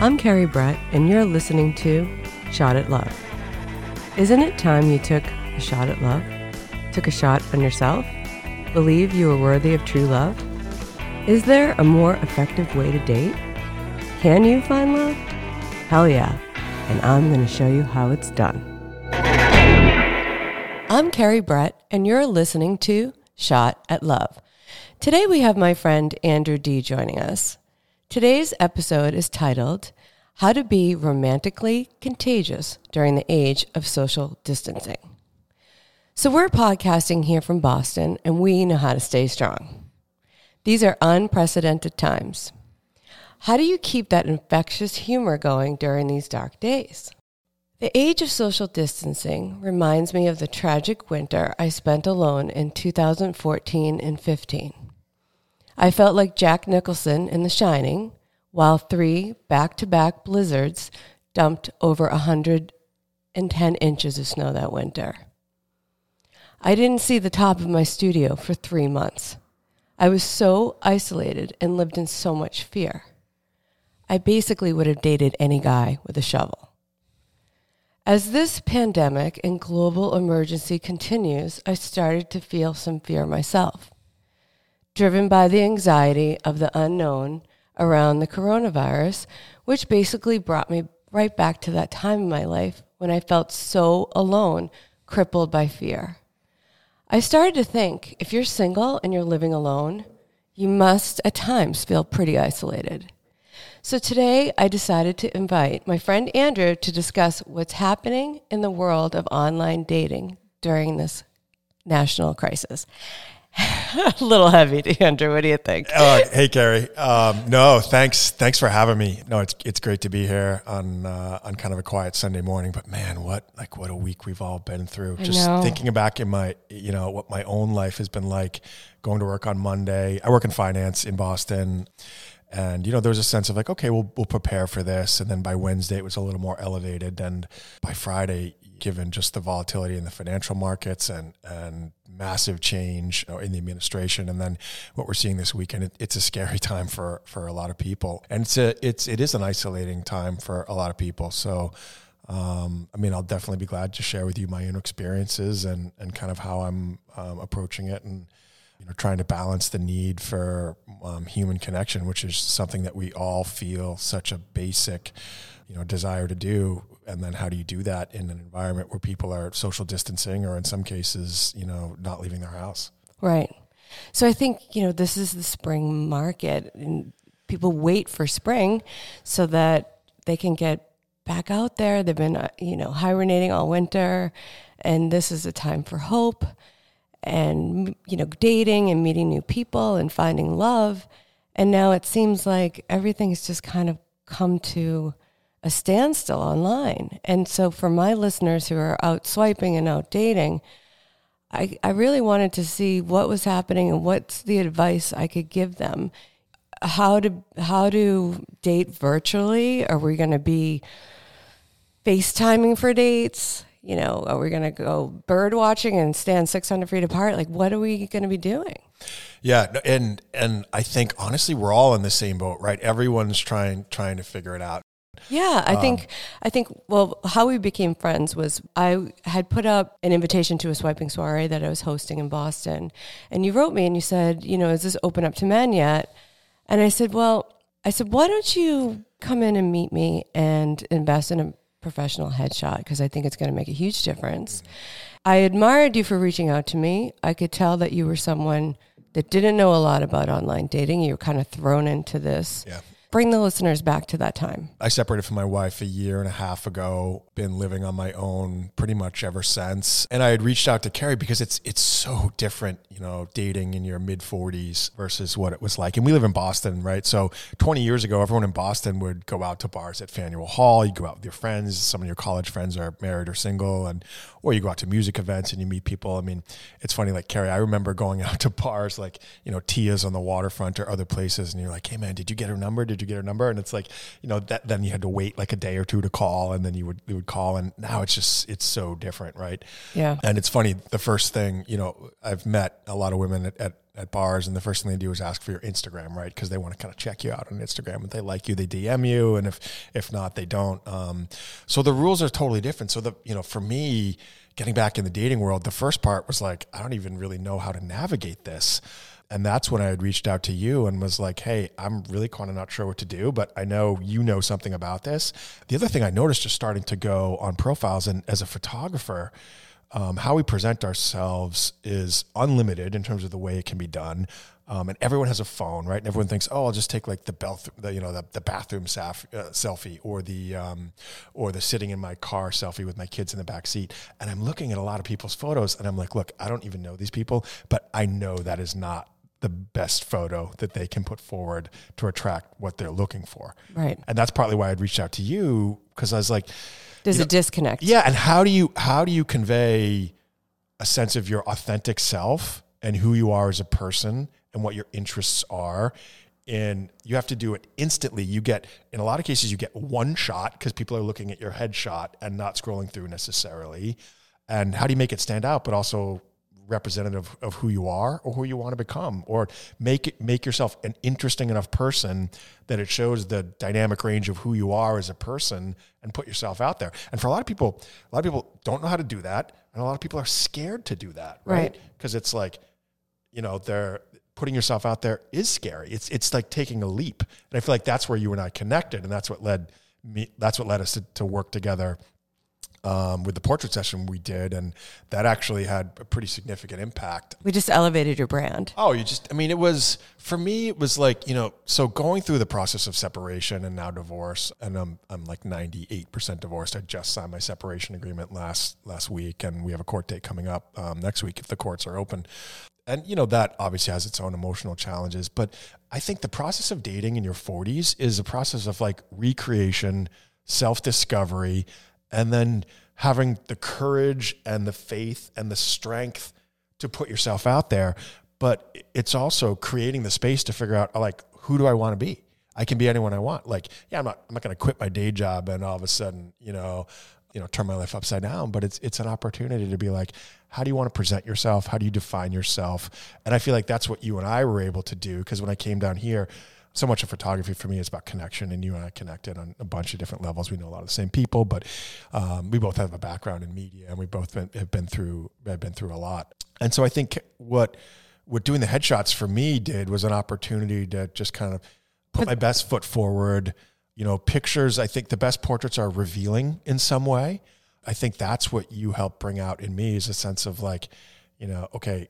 I'm Carrie Brett, and you're listening to Shot at Love. Isn't it time you took a shot at love? Took a shot on yourself? Believe you are worthy of true love? Is there a more effective way to date? Can you find love? Hell yeah. And I'm going to show you how it's done. I'm Carrie Brett, and you're listening to Shot at Love. Today we have my friend Andrew D joining us. Today's episode is titled How to Be Romantically Contagious During the Age of Social Distancing. So, we're podcasting here from Boston, and we know how to stay strong. These are unprecedented times. How do you keep that infectious humor going during these dark days? The age of social distancing reminds me of the tragic winter I spent alone in 2014 and 15. I felt like Jack Nicholson in The Shining, while three back to back blizzards dumped over 110 inches of snow that winter. I didn't see the top of my studio for three months. I was so isolated and lived in so much fear. I basically would have dated any guy with a shovel. As this pandemic and global emergency continues, I started to feel some fear myself driven by the anxiety of the unknown around the coronavirus, which basically brought me right back to that time in my life when I felt so alone, crippled by fear. I started to think if you're single and you're living alone, you must at times feel pretty isolated. So today I decided to invite my friend Andrew to discuss what's happening in the world of online dating during this national crisis. a little heavy, Andrew. What do you think? Uh, hey, Carrie. Um, no, thanks. Thanks for having me. No, it's it's great to be here on uh, on kind of a quiet Sunday morning. But man, what like what a week we've all been through. I Just know. thinking back in my you know what my own life has been like. Going to work on Monday. I work in finance in Boston. And you know, there was a sense of like, okay, we'll we'll prepare for this. And then by Wednesday, it was a little more elevated. And by Friday, given just the volatility in the financial markets and and massive change in the administration, and then what we're seeing this weekend, it, it's a scary time for for a lot of people. And it's a it's it is an isolating time for a lot of people. So. Um, I mean, I'll definitely be glad to share with you my own experiences and, and kind of how I'm um, approaching it and you know trying to balance the need for um, human connection, which is something that we all feel such a basic you know desire to do. And then how do you do that in an environment where people are social distancing or in some cases you know not leaving their house? Right. So I think, you know, this is the spring market and people wait for spring so that they can get back out there. They've been, uh, you know, hibernating all winter and this is a time for hope and, you know, dating and meeting new people and finding love. And now it seems like everything's just kind of come to a standstill online. And so for my listeners who are out swiping and out dating, I, I really wanted to see what was happening and what's the advice I could give them. How to how to date virtually? Are we going to be FaceTiming for dates? You know, are we going to go bird watching and stand 600 feet apart? Like, what are we going to be doing? Yeah, and and I think honestly we're all in the same boat, right? Everyone's trying trying to figure it out. Yeah, I um, think I think well, how we became friends was I had put up an invitation to a swiping soiree that I was hosting in Boston, and you wrote me and you said, you know, is this open up to men yet? And I said, well, I said, why don't you come in and meet me and invest in a professional headshot because I think it's going to make a huge difference. I admired you for reaching out to me. I could tell that you were someone that didn't know a lot about online dating. You were kind of thrown into this. Yeah. Bring the listeners back to that time. I separated from my wife a year and a half ago. Been living on my own pretty much ever since. And I had reached out to Carrie because it's it's so different, you know, dating in your mid 40s versus what it was like. And we live in Boston, right? So 20 years ago, everyone in Boston would go out to bars at Faneuil Hall. You go out with your friends. Some of your college friends are married or single, and or you go out to music events and you meet people. I mean, it's funny. Like Carrie, I remember going out to bars like you know Tia's on the waterfront or other places, and you're like, hey man, did you get her number? Did you you get her number? And it's like, you know, that then you had to wait like a day or two to call and then you would, you would call. And now it's just, it's so different, right? Yeah. And it's funny, the first thing, you know, I've met a lot of women at, at, at bars, and the first thing they do is ask for your Instagram, right? Because they want to kind of check you out on Instagram. If they like you, they DM you, and if if not, they don't. Um, so the rules are totally different. So the you know, for me, getting back in the dating world, the first part was like, I don't even really know how to navigate this. And that's when I had reached out to you and was like, hey, I'm really kind of not sure what to do, but I know you know something about this. The other thing I noticed just starting to go on profiles and as a photographer, um, how we present ourselves is unlimited in terms of the way it can be done. Um, and everyone has a phone, right? And everyone thinks, oh, I'll just take like the, bel- the you know the, the bathroom saf- uh, selfie or the um, or the sitting in my car selfie with my kids in the back seat. And I'm looking at a lot of people's photos, and I'm like, look, I don't even know these people, but I know that is not the best photo that they can put forward to attract what they're looking for. Right. And that's partly why I'd reached out to you because I was like, There's a know, disconnect. yeah, and how do you how do you convey a sense of your authentic self and who you are as a person and what your interests are? And you have to do it instantly. You get in a lot of cases you get one shot because people are looking at your headshot and not scrolling through necessarily. And how do you make it stand out, but also representative of who you are or who you want to become or make it make yourself an interesting enough person that it shows the dynamic range of who you are as a person and put yourself out there and for a lot of people a lot of people don't know how to do that and a lot of people are scared to do that Right. right because it's like you know they're putting yourself out there is scary it's it's like taking a leap and i feel like that's where you and i connected and that's what led me that's what led us to, to work together um, with the portrait session we did, and that actually had a pretty significant impact. We just elevated your brand. Oh, you just, I mean, it was, for me, it was like, you know, so going through the process of separation and now divorce, and I'm, I'm like 98% divorced. I just signed my separation agreement last, last week, and we have a court date coming up um, next week if the courts are open. And, you know, that obviously has its own emotional challenges, but I think the process of dating in your 40s is a process of like recreation, self discovery, and then having the courage and the faith and the strength to put yourself out there. But it's also creating the space to figure out like who do i want to be? I can be anyone i want. Like yeah i'm not i'm not going to quit my day job and all of a sudden you know you know turn my life upside down but it's it's an opportunity to be like how do you want to present yourself how do you define yourself and i feel like that's what you and i were able to do because when i came down here so much of photography for me is about connection and you and I connected on a bunch of different levels. We know a lot of the same people, but um, we both have a background in media and we both been, have been through have been through a lot. And so I think what what doing the headshots for me did was an opportunity to just kind of put my best foot forward. You know, pictures, I think the best portraits are revealing in some way. I think that's what you help bring out in me is a sense of like, you know, okay,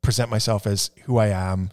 present myself as who I am,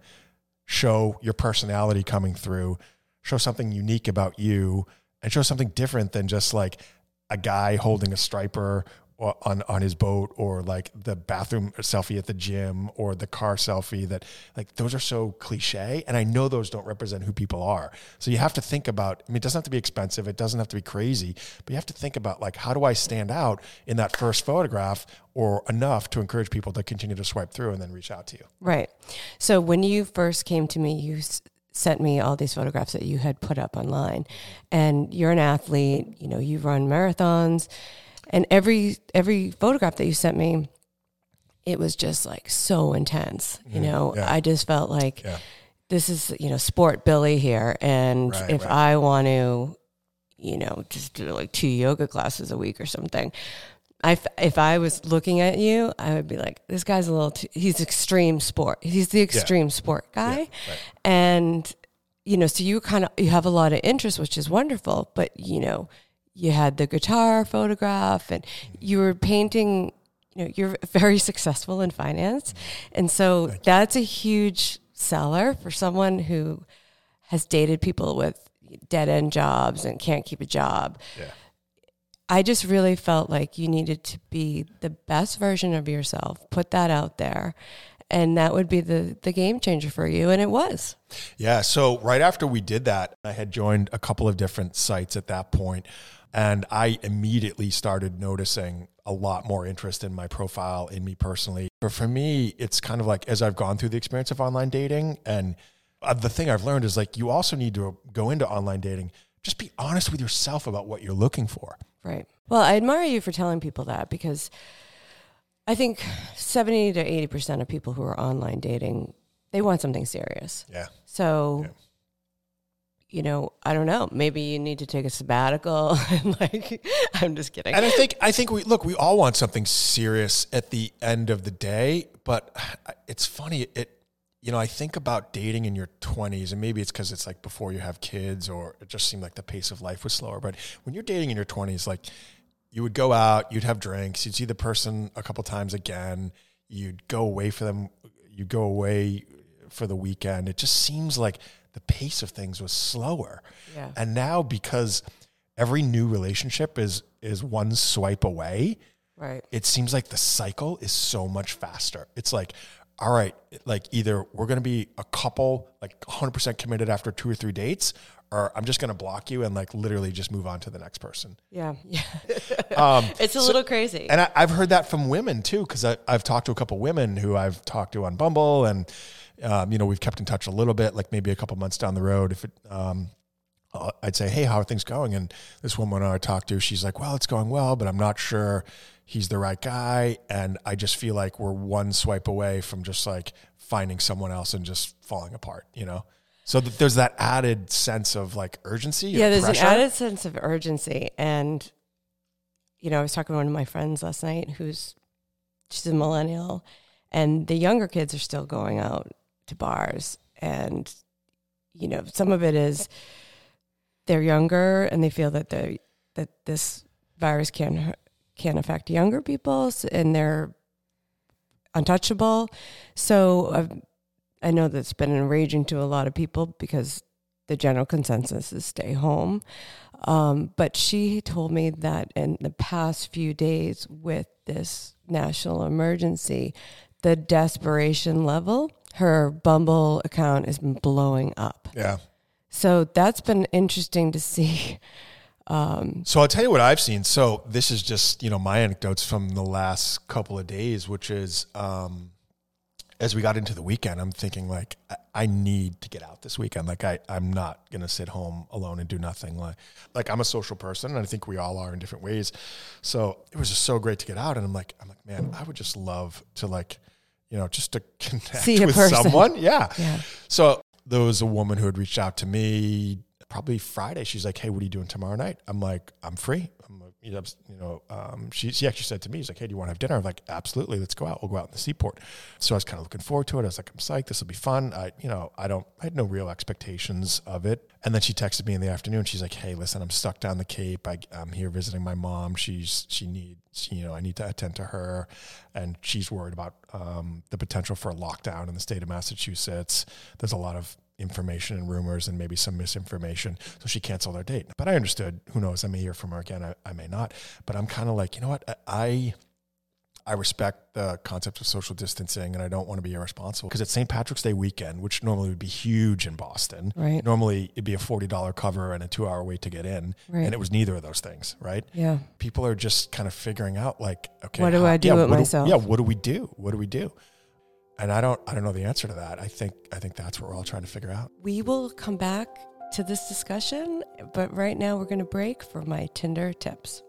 show your personality coming through, show something unique about you, and show something different than just like a guy holding a striper on on his boat or like the bathroom selfie at the gym or the car selfie that like those are so cliche and I know those don't represent who people are. So you have to think about I mean it doesn't have to be expensive, it doesn't have to be crazy, but you have to think about like how do I stand out in that first photograph or enough to encourage people to continue to swipe through and then reach out to you. Right. So when you first came to me, you s- sent me all these photographs that you had put up online. And you're an athlete, you know, you run marathons, and every every photograph that you sent me it was just like so intense. You know, Mm-hmm. yeah. I just felt like Yeah. this is, you know, sport Billy here and Right, if right. I want to you know, just do like two yoga classes a week or something. I, f- if I was looking at you, I would be like, this guy's a little too, he's extreme sport. He's the extreme sport guy. right. And, you know, so you kind of, you have a lot of interest, which is wonderful, but, you know, you had the guitar photograph and you were painting, you know, you're very successful in finance. And so that's a huge seller for someone who has dated people with dead end jobs and can't keep a job. Yeah. I just really felt like you needed to be the best version of yourself, put that out there, and that would be the the game changer for you and it was. Yeah. So right after we did that, I had joined a couple of different sites at that point, and I immediately started noticing a lot more interest in my profile, in me personally. But for me, it's kind of like as I've gone through the experience of online dating and uh, the thing I've learned is like you also need to go into online dating. Just be honest with yourself about what you're looking for. Right. Well, I admire you for telling people that because I think 70 to 80% of people who are online dating, they want something serious. Yeah. So, Yeah. you know, I don't know. Maybe you need to take a sabbatical and like, I'm just kidding. And I think I think we look. We all want something serious at the end of the day, but it's funny. It you know I think about dating in your twenties, and maybe it's because it's like before you have kids, or it just seemed like the pace of life was slower. But when you're dating in your twenties, like you would go out, you'd have drinks, you'd see the person a couple times again, you'd go away for them, you go away for the weekend. It just seems like the pace of things was slower. Yeah. And now because every new relationship is is one swipe away, right. it seems like the cycle is so much faster. It's like, all right, like either we're going to be a couple like 100% committed after two or three dates, or I'm just going to block you and like literally just move on to the next person. Yeah. Yeah. Um, it's a little crazy. and I, I've heard that from women too, because I've talked to a couple women who I've talked to on Bumble, and um, you know we've kept in touch a little bit, like maybe a couple months down the road. If it, um, uh, I'd say, hey, how are things going? And this woman I talked to, she's like, well, it's going well, but I'm not sure he's the right guy, and I just feel like we're one swipe away from just like finding someone else and just falling apart, you know. So th- there's that added sense of like urgency. yeah, there's pressure. an added sense of urgency. And, you know, I was talking to one of my friends last night who's, she's a millennial, and the younger kids are still going out to bars. And, you know, some of it is they're younger and they feel that they that this virus can can affect younger people and they're untouchable. So I've, I know that's been enraging to a lot of people because the general consensus is stay home. Um, but she told me that in the past few days with this national emergency, the desperation level, her Bumble account has been blowing up. Yeah. So that's been interesting to see. Um, So I'll tell you what I've seen. So this is just you know my anecdotes from the last couple of days, which is um, as we got into the weekend, I'm thinking like I, I need to get out this weekend. Like I I'm not gonna sit home alone and do nothing. Like like I'm a social person, and I think we all are in different ways. So it was just so great to get out, and I'm like I'm like man, I would just love to like you know just to connect with person. someone. Yeah. yeah. So there was a woman who had reached out to me probably Friday. She's like, "Hey, what are you doing tomorrow night?" I'm like, "I'm free." I'm, you know, um, she she actually said to me, "She's like, hey, do you want to have dinner?" I'm like, "Absolutely, let's go out. We'll go out in the seaport." So I was kind of looking forward to it. I was like, "I'm psyched. This will be fun." I you know I don't I had no real expectations of it. And then she texted me in the afternoon. She's like, "Hey, listen, I'm stuck down the Cape. I, I'm here visiting my mom. She's she needs you know I need to attend to her, and she's worried about um, the potential for a lockdown in the state of Massachusetts. There's a lot of information and rumors and maybe some misinformation. So she canceled our date. But I understood, who knows, I may hear from her again, I, I may not. But I'm kind of like, you know what? I I respect the concept of social distancing and I don't want to be irresponsible. Because it's St. Patrick's Day weekend, which normally would be huge in Boston. Right. Normally it'd be a $40 cover and a two hour wait to get in. Right. And it was neither of those things, right? Yeah. People are just kind of figuring out like, okay, What do I do yeah, with myself? yeah, what do we do? What do we do? And I don't I don't know the answer to that. I think I think that's what we're all trying to figure out. We will come back to this discussion, but right now we're going to break for my Tinder tips.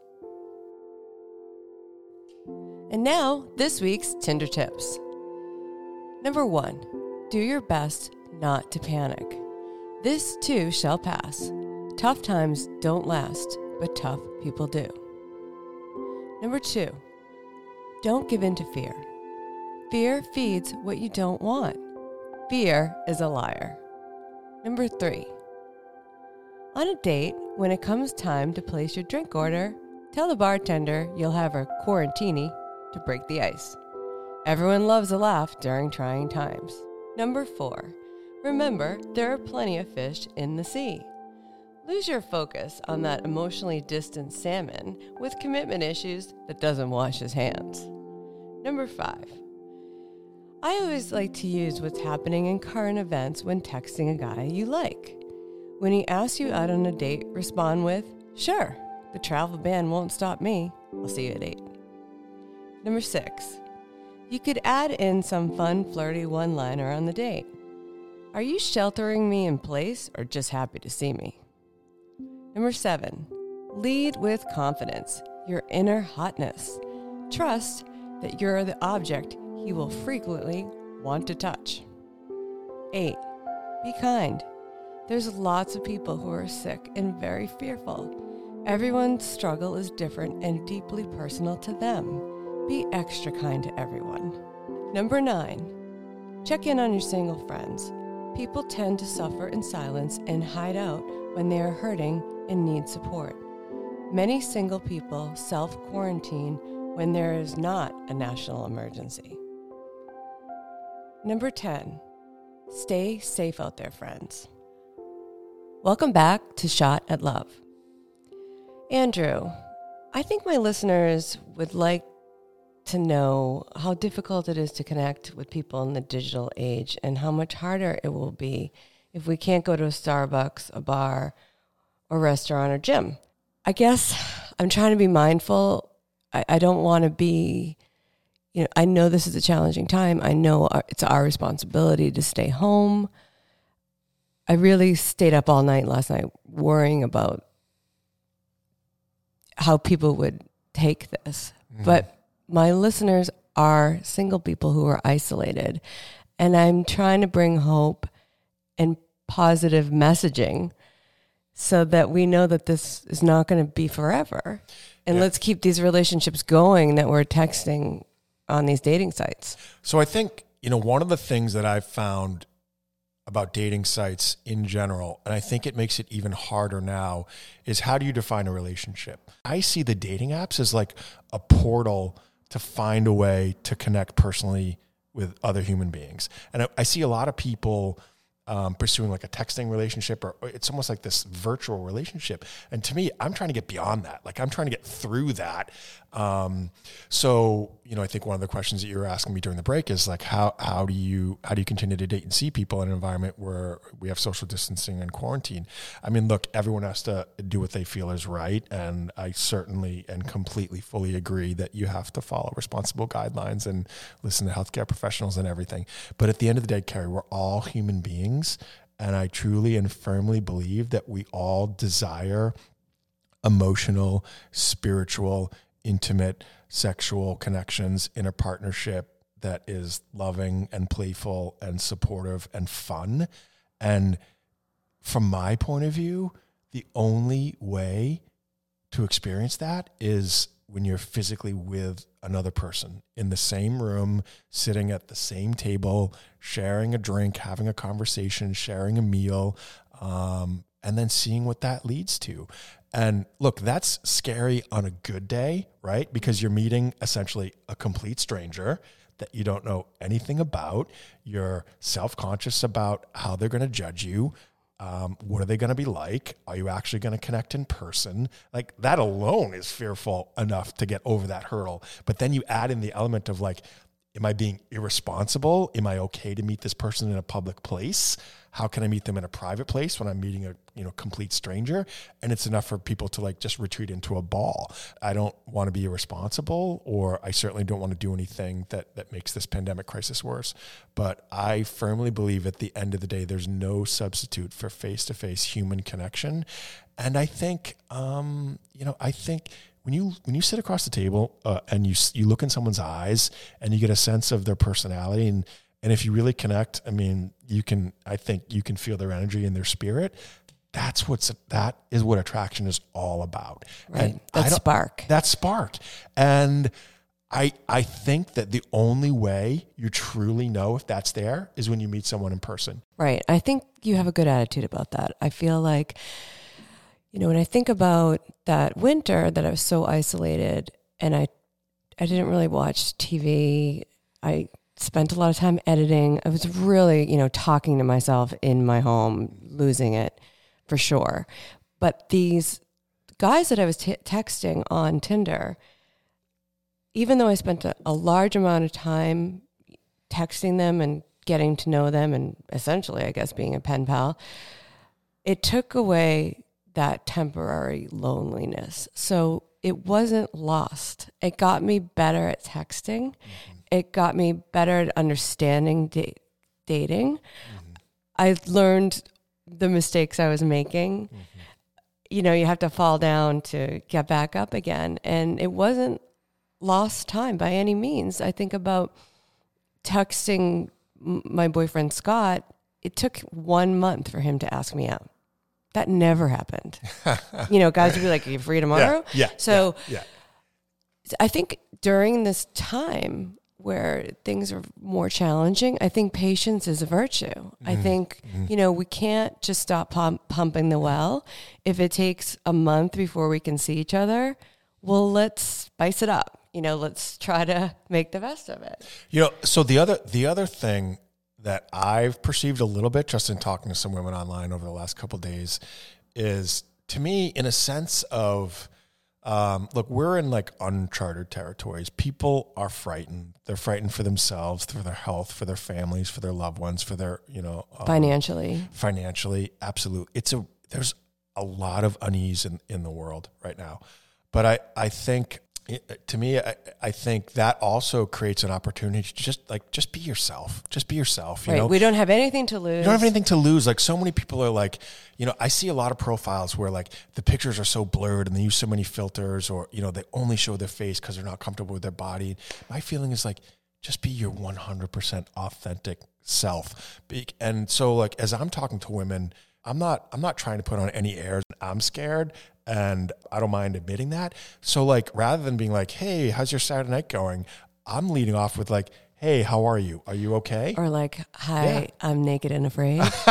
And now, this week's Tinder tips. Number one, do your best not to panic. This too shall pass. Tough times don't last, but tough people do. Number two, don't give in to fear. Fear feeds what you don't want. Fear is a liar. Number three, on a date, when it comes time to place your drink order, tell the bartender you'll have a quarantini to break the ice. Everyone loves a laugh during trying times. Number four, remember there are plenty of fish in the sea. Lose your focus on that emotionally distant salmon with commitment issues that doesn't wash his hands. Number five, I always like to use what's happening in current events when texting a guy you like. When he asks you out on a date, respond with, Sure, the travel ban won't stop me. I'll see you at 8. Number 6. You could add in some fun, flirty one liner on the date. Are you sheltering me in place or just happy to see me? Number seven, lead with confidence, your inner hotness. Trust that you're the object he will frequently want to touch. Eight, be kind. There's lots of people who are sick and very fearful. Everyone's struggle is different and deeply personal to them. Be extra kind to everyone. Number nine, check in on your single friends. People tend to suffer in silence and hide out when they are hurting and need support. Many single people self quarantine when there is not a national emergency. Number 10, stay safe out there, friends. Welcome back to Shot at Love. Andrew, I think my listeners would like to know how difficult it is to connect with people in the digital age and how much harder it will be if we can't go to a Starbucks, a bar, or restaurant or gym. I guess I'm trying to be mindful. I, I don't want to be, you know, I know this is a challenging time. I know our, it's our responsibility to stay home. I really stayed up all night last night worrying about how people would take this. Mm-hmm. But my listeners are single people who are isolated. And I'm trying to bring hope and positive messaging so that we know that this is not going to be forever. And yeah. let's keep these relationships going that we're texting on these dating sites. So I think, you know, one of the things that I've found about dating sites in general, and I think it makes it even harder now, is how do you define a relationship? I see the dating apps as like a portal to find a way to connect personally with other human beings. And I, I see a lot of people um, pursuing like a texting relationship or, or, it's almost like this virtual relationship. And to me, I'm trying to get beyond that. Like I'm trying to get through that. Um, so, you know, I think one of the questions that you were asking me during the break is like, how, how do you, how do you continue to date and see people in an environment where we have social distancing and quarantine? I mean, look, everyone has to do what they feel is right. And I certainly and completely fully agree that you have to follow responsible guidelines and listen to healthcare professionals and everything. But at the end of the day, Carrie, we're all human beings. And I truly and firmly believe that we all desire emotional, spiritual, intimate, sexual connections in a partnership that is loving and playful and supportive and fun. And from my point of view, the only way to experience that is when you're physically with another person in the same room, sitting at the same table, sharing a drink, having a conversation, sharing a meal, um, and then seeing what that leads to. And look, that's scary on a good day, right? Because you're meeting essentially a complete stranger that you don't know anything about. You're self conscious about how they're going to judge you. Um, what are they going to be like? Are you actually going to connect in person? Like that alone is fearful enough to get over that hurdle. But then you add in the element of like, am I being irresponsible? Am I okay to meet this person in a public place? How can I meet them in a private place when I'm meeting a you know complete stranger? And it's enough for people to like just retreat into a ball. I don't want to be irresponsible, or I certainly don't want to do anything that that makes this pandemic crisis worse. But I firmly believe at the end of the day, there's no substitute for face to face human connection. And I think, um, you know, I think when you when you sit across the table uh, and you you look in someone's eyes and you get a sense of their personality and and if you really connect, I mean, you can I think you can feel their energy and their spirit. That's what's that is what attraction is all about. Right. And that spark. That spark. And I I think that the only way you truly know if that's there is when you meet someone in person. Right. I think you have a good attitude about that. I feel like you know, when I think about that winter that I was so isolated and I I didn't really watch TV. I spent a lot of time editing. I was really, you know, talking to myself in my home, losing it for sure. But these guys that I was t- texting on Tinder, even though I spent a, a large amount of time texting them and getting to know them and essentially, I guess, being a pen pal, it took away that temporary loneliness. So it wasn't lost. It got me better at texting. Mm-hmm. It got me better at understanding da- dating. Mm-hmm. I learned the mistakes I was making. You know, you have to fall down to get back up again. And it wasn't lost time by any means. I think about texting m- my boyfriend Scott. It took one month for him to ask me out. That never happened. you know, guys would be like, Are you free tomorrow? Yeah. So yeah. I think during this time where things are more challenging, I think patience is a virtue. Mm-hmm. I think, you know, we can't just stop pump, pumping the well. If it takes a month before we can see each other, well, let's spice it up. You know, let's try to make the best of it. You know, so the other the other thing that I've perceived a little bit just in talking to some women online over the last couple of days is to me in a sense of um, look, we're in like uncharted territories. People are frightened. They're frightened for themselves, for their health, for their families, for their loved ones, for their, you know, um, Financially. financially. absolutely. It's a there's a lot of unease in, in the world right now. But I, I think it, uh, to me, I, I think that also creates an opportunity to just like just be yourself. Just be yourself. You Right. know, we don't have anything to lose. you don't have anything to lose. Like so many people are like, you know, I see a lot of profiles where like the pictures are so blurred and they use so many filters or, you know, they only show their face because they're not comfortable with their body. My feeling is like, just be your 100% authentic self. And so like, as I'm talking to women, I'm not, I'm not trying to put on any airs. I'm scared and I don't mind admitting that. So like, rather than being like, Hey, how's your Saturday night going? I'm leading off with like, Hey, how are you? Are you okay? Or like, hi, Yeah. I'm naked and afraid.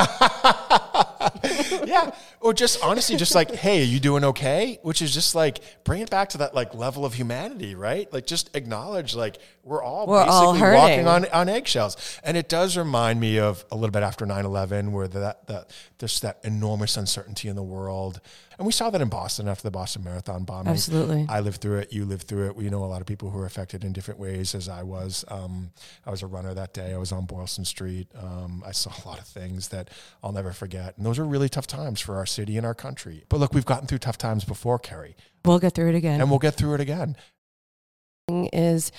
yeah. Or just honestly, just like, hey, are you doing okay? Which is just like bring it back to that like level of humanity, right? Like just acknowledge like we're all We're basically all walking on, on eggshells. And it does remind me of a little bit after 9-11 where that that there's that enormous uncertainty in the world. And we saw that in Boston after the Boston Marathon bombing. Absolutely. I lived through it. You lived through it. We know a lot of people who were affected in different ways, as I was. Um, I was a runner that day. I was on Boylston Street. Um, I saw a lot of things that I'll never forget. And those are really tough times for our city and our country. But look, we've gotten through tough times before, Carrie, we'll get through it again. and we'll get through it again. is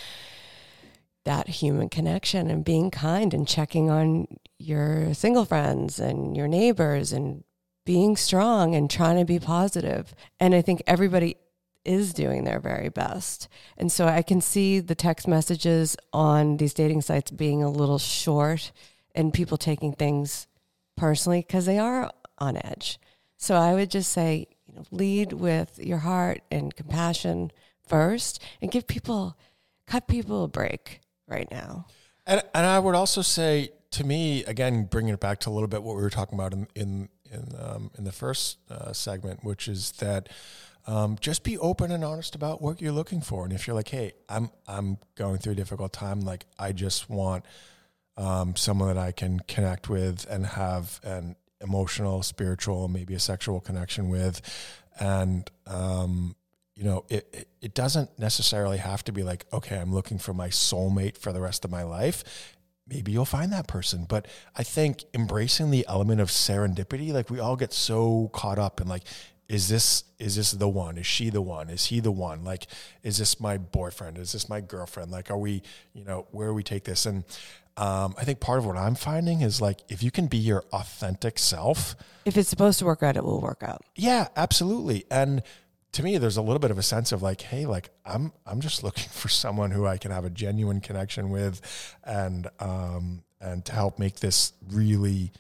that human connection and being kind and checking on your single friends and your neighbors and being strong and trying to be positive. And I think everybody is doing their very best. And so I can see the text messages on these dating sites being a little short and people taking things personally because they are on edge. So I would just say, you know, lead with your heart and compassion first and give people cut people a break right now. And and I would also say to me again, bringing it back to a little bit what we were talking about in in in, um, in the first uh, segment, which is that um, just be open and honest about what you're looking for. And if you're like, hey, I'm I'm going through a difficult time, like I just want um, someone that I can connect with and have an emotional, spiritual, maybe a sexual connection with, and um, you know, it, it it doesn't necessarily have to be like, okay, I'm looking for my soulmate for the rest of my life. Maybe you'll find that person, but I think embracing the element of serendipity, like we all get so caught up in like, is this is this the one? Is she the one? Is he the one? Like, is this my boyfriend? Is this my girlfriend? Like, are we, you know, where we take this? And um, I think part of what I'm finding is like, if you can be your authentic self, If it's supposed to work out, it will work out. yeah, absolutely. And to me, there's a little bit of a sense of like, hey, like I'm I'm just looking for someone who I can have a genuine connection with, and um, and to help make this really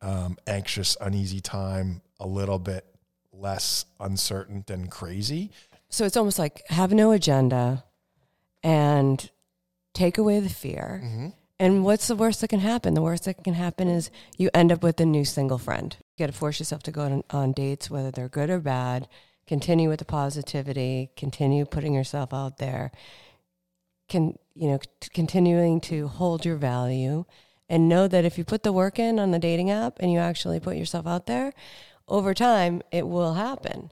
um, anxious, uneasy time a little bit less uncertain and crazy. So it's almost like have no agenda and take away the fear. And what's the worst that can happen? The worst that can happen is you end up with a new single friend. You got to force yourself to go on, on dates, whether they're good or bad. Continue with the positivity. Continue putting yourself out there. Can you know c- continuing to hold your value and know that if you put the work in on the dating app and you actually put yourself out there, over time it will happen.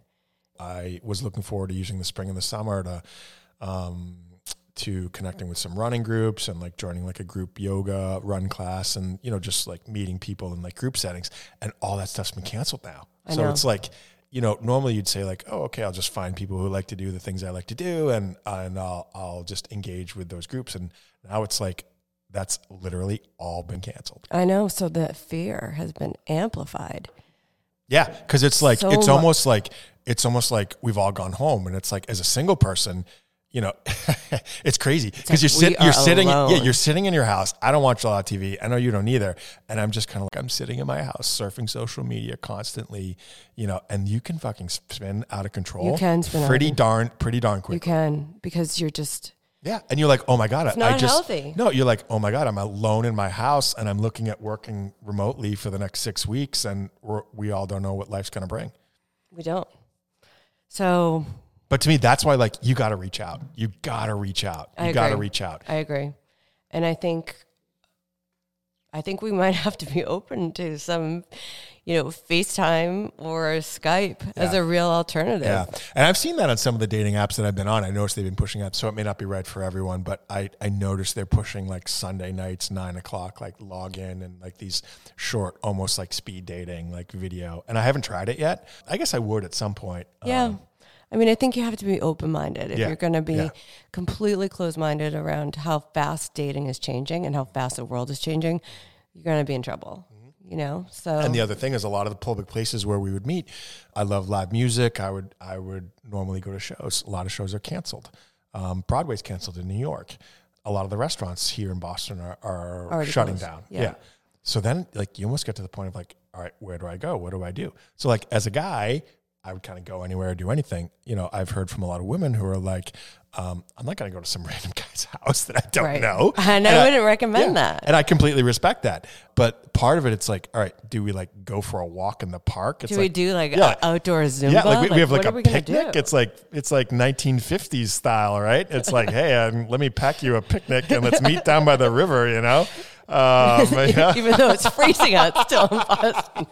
I was looking forward to using the spring and the summer to um, to connecting with some running groups and like joining like a group yoga run class and you know just like meeting people in like group settings and all that stuff's been canceled now. I so know. it's like you know normally you'd say like oh okay I'll just find people who like to do the things I like to do and and I'll I'll just engage with those groups and now it's like that's literally all been canceled. I know. So the fear has been amplified. Yeah, because it's like So it's almost like it's almost like we've all gone home, and it's like as a single person, you know, it's crazy because you're sitting, you're sitting, yeah, you're sitting in your house. I don't watch a lot of TV. I know you don't either, and I'm just kind of like I'm sitting in my house surfing social media constantly, you know, and you can fucking spin out of control. You can spin pretty control. darn, pretty darn quick. You can because you're just Yeah, and you're like, oh my god, I, not I just healthy. no. You're like, oh my god, I'm alone in my house, and I'm looking at working remotely for the next six weeks, and we're, we all don't know what life's going to bring. we don't. So But to me, that's why like you got to reach out. You got to reach out. You got to reach out. I agree. And I think I think we might have to be open to some, you know, FaceTime or Skype as a real alternative. Yeah, and I've seen that on some of the dating apps that I've been on. I noticed they've been pushing up, so it may not be right for everyone, but I I noticed they're pushing like Sunday nights nine o'clock, like log in and like these short, almost like speed dating, like video. And I haven't tried it yet. I guess I would at some point. Yeah. Um, I mean, I think you have to be open minded. If Yeah. you're going to be Yeah. completely closed minded around how fast dating is changing and how fast the world is changing, you're going to be in trouble. You know? So, Mm-hmm. And the other thing is, a lot of the public places where we would meet, I love live music. I would I would normally go to shows. A lot of shows are canceled. Um, Broadway's canceled in New York. A lot of the restaurants here in Boston are, are Already shutting closed. down. Yeah. Yeah. So then, like, you almost get to the point of like, all right, where do I go? What do I do? So, like, as a guy, I would kind of go anywhere, do anything. You know, I've heard from a lot of women who are like, um, I'm not going to go to some random guy's house that I don't Right. know. And I wouldn't recommend that. And I completely respect that. But part of it, it's like, all right, do we like go for a walk in the park? It's do we do like yeah. outdoor Zumba? yeah, like we, we have like a picnic. It's like it's like 1950s style, right? It's like, hey, um, let me pack you a picnic and let's meet down by the river. You know, um. Even though it's freezing out still in Boston.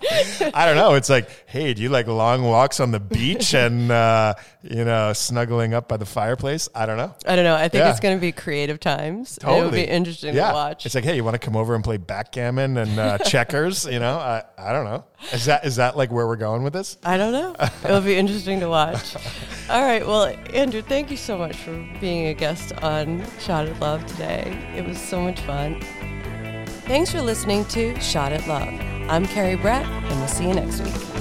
I don't know. It's like, hey, do you like long walks on the beach and uh, you know snuggling up by the fireplace? I don't know. I don't know. I think Yeah. it's going to be creative times. Totally. It would be interesting yeah. to watch. It's like, hey, you want to come over and play backgammon and uh, checkers? You know, I, I don't know. Is that is that like where we're going with this? I don't know. It'll be interesting to watch. All right. Well, Andrew, thank you so much for being a guest on Shot at Love today. It was so much fun. Thanks for listening to Shot at Love. I'm Carrie Brett, and we'll see you next week.